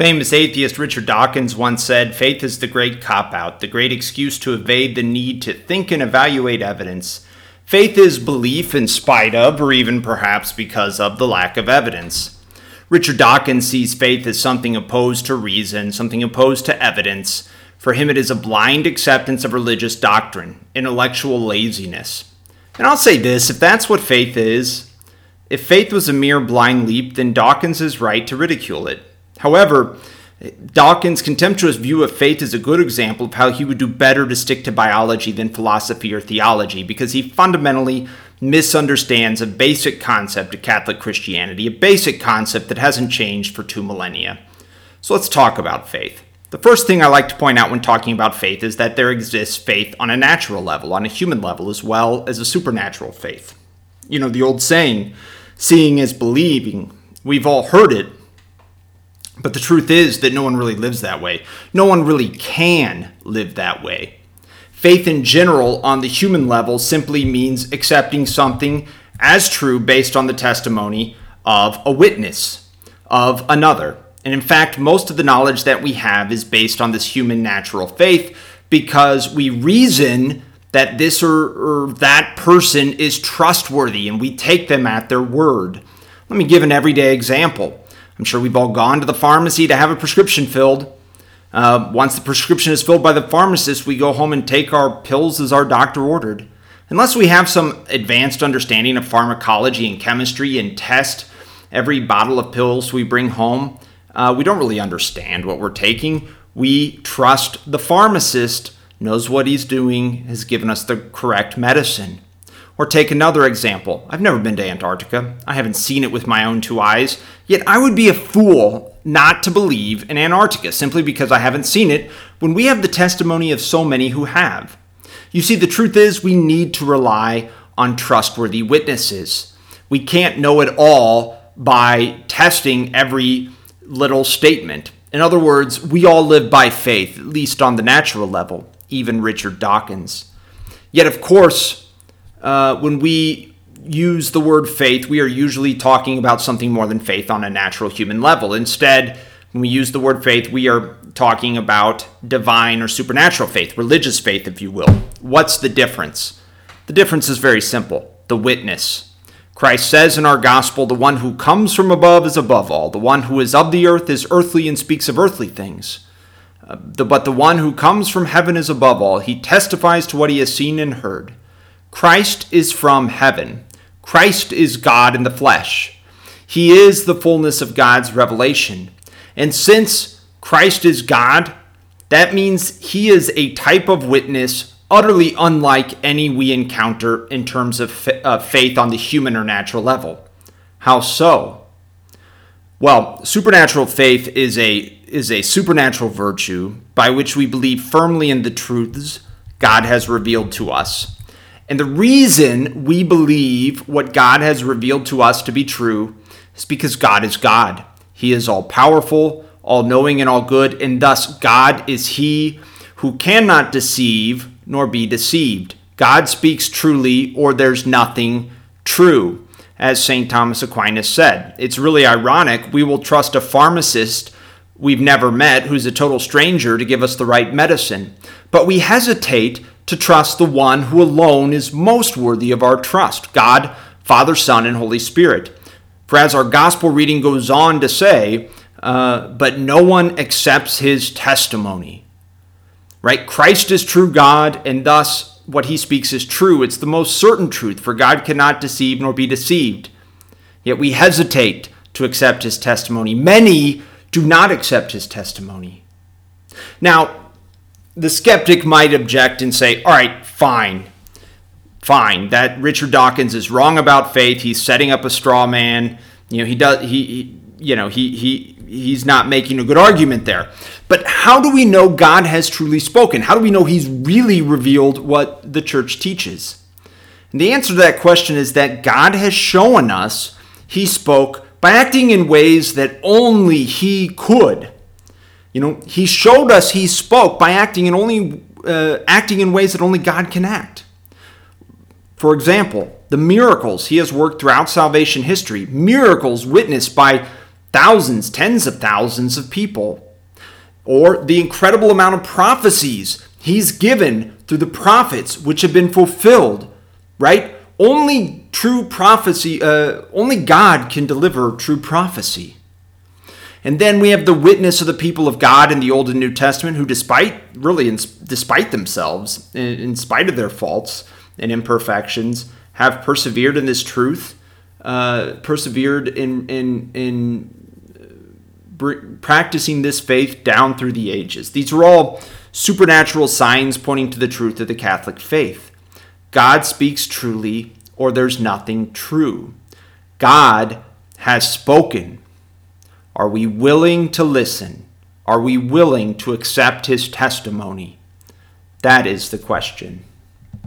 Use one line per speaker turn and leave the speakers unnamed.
Famous atheist Richard Dawkins once said faith is the great cop out, the great excuse to evade the need to think and evaluate evidence. Faith is belief in spite of, or even perhaps because of, the lack of evidence. Richard Dawkins sees faith as something opposed to reason, something opposed to evidence. For him, it is a blind acceptance of religious doctrine, intellectual laziness. And I'll say this if that's what faith is, if faith was a mere blind leap, then Dawkins is right to ridicule it. However, Dawkins' contemptuous view of faith is a good example of how he would do better to stick to biology than philosophy or theology because he fundamentally misunderstands a basic concept of Catholic Christianity, a basic concept that hasn't changed for two millennia. So let's talk about faith. The first thing I like to point out when talking about faith is that there exists faith on a natural level, on a human level, as well as a supernatural faith. You know, the old saying, seeing is believing, we've all heard it, but the truth is that no one really lives that way. No one really can live that way. Faith in general, on the human level, simply means accepting something as true based on the testimony of a witness, of another. And in fact, most of the knowledge that we have is based on this human natural faith because we reason that this or, or, that person is trustworthy and we take them at their word. Let me give an everyday example. I'm sure we've all gone to the pharmacy to have a prescription filled. Uh, once the prescription is filled by the pharmacist, we go home and take our pills as our doctor ordered. Unless we have some advanced understanding of pharmacology and chemistry and test every bottle of pills we bring home, uh, we don't really understand what we're taking. We trust the pharmacist knows what he's doing, has given us the correct medicine. Or take another example. I've never been to Antarctica. I haven't seen it with my own two eyes. Yet I would be a fool not to believe in Antarctica simply because I haven't seen it when we have the testimony of so many who have. You see, the truth is we need to rely on trustworthy witnesses. We can't know it all by testing every little statement. In other words, we all live by faith, at least on the natural level, even Richard Dawkins. Yet, of course, uh, when we use the word faith, we are usually talking about something more than faith on a natural human level. Instead, when we use the word faith, we are talking about divine or supernatural faith, religious faith, if you will. What's the difference? The difference is very simple the witness. Christ says in our gospel, the one who comes from above is above all. The one who is of the earth is earthly and speaks of earthly things. Uh, the, but the one who comes from heaven is above all. He testifies to what he has seen and heard. Christ is from heaven. Christ is God in the flesh. He is the fullness of God's revelation. And since Christ is God, that means he is a type of witness utterly unlike any we encounter in terms of faith on the human or natural level. How so? Well, supernatural faith is a is a supernatural virtue by which we believe firmly in the truths God has revealed to us and the reason we believe what God has revealed to us to be true is because God is God. He is all powerful, all knowing, and all good, and thus God is He who cannot deceive nor be deceived. God speaks truly, or there's nothing true, as St. Thomas Aquinas said. It's really ironic. We will trust a pharmacist we've never met who's a total stranger to give us the right medicine, but we hesitate to trust the one who alone is most worthy of our trust God, Father, Son, and Holy Spirit. For as our gospel reading goes on to say, uh, but no one accepts his testimony. Right? Christ is true God, and thus what he speaks is true. It's the most certain truth, for God cannot deceive nor be deceived. Yet we hesitate to accept his testimony. Many do not accept his testimony. Now, the skeptic might object and say, all right, fine, fine, that Richard Dawkins is wrong about faith. He's setting up a straw man. You know, he does, he, he you know, he, he, he's not making a good argument there. But how do we know God has truly spoken? How do we know he's really revealed what the church teaches? And the answer to that question is that God has shown us he spoke by acting in ways that only he could. You know, he showed us he spoke by acting in only uh, acting in ways that only God can act. For example, the miracles he has worked throughout salvation history, miracles witnessed by thousands, tens of thousands of people. Or the incredible amount of prophecies he's given through the prophets, which have been fulfilled, right? Only true prophecy, uh, only God can deliver true prophecy. And then we have the witness of the people of God in the Old and New Testament who, despite, really, in, despite themselves, in, in, spite of their faults and imperfections, have persevered in this truth, uh, persevered in, in, in practicing this faith down through the ages. These are all supernatural signs pointing to the truth of the Catholic faith. God speaks truly, or there's nothing true. God has spoken. Are we willing to listen? Are we willing to accept his testimony? That is the question.